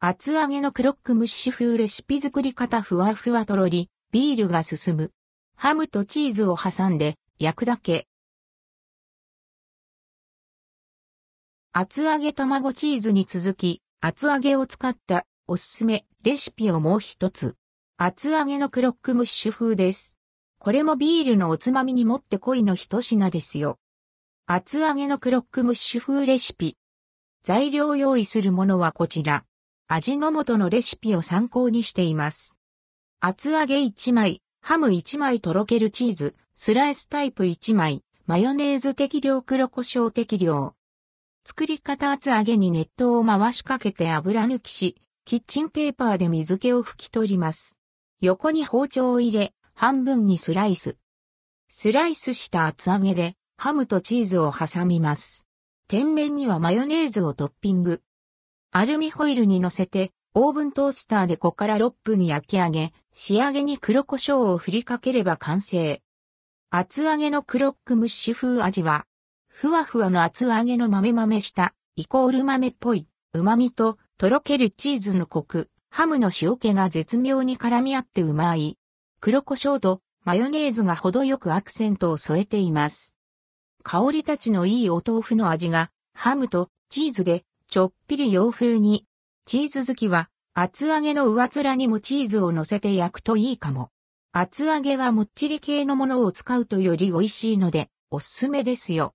厚揚げのクロックムッシュ風レシピ作り方ふわふわとろり、ビールが進む。ハムとチーズを挟んで焼くだけ。厚揚げ卵チーズに続き、厚揚げを使ったおすすめレシピをもう一つ。厚揚げのクロックムッシュ風です。これもビールのおつまみにもってこいの一品ですよ。厚揚げのクロックムッシュ風レシピ。材料用意するものはこちら。味の素のレシピを参考にしています。厚揚げ1枚、ハム1枚とろけるチーズ、スライスタイプ1枚、マヨネーズ適量黒胡椒適量。作り方厚揚げに熱湯を回しかけて油抜きし、キッチンペーパーで水気を拭き取ります。横に包丁を入れ、半分にスライス。スライスした厚揚げで、ハムとチーズを挟みます。天面にはマヨネーズをトッピング。アルミホイルに乗せて、オーブントースターで5から6分焼き上げ、仕上げに黒胡椒を振りかければ完成。厚揚げのクロックムッシュ風味は、ふわふわの厚揚げの豆豆した、イコール豆っぽい、旨味と、とろけるチーズのコク、ハムの塩気が絶妙に絡み合ってうまい。黒胡椒とマヨネーズが程よくアクセントを添えています。香りたちのいいお豆腐の味が、ハムとチーズでちょっぴり洋風に。チーズ好きは、厚揚げの上面にもチーズを乗せて焼くといいかも。厚揚げはもっちり系のものを使うとより美味しいので、おすすめですよ。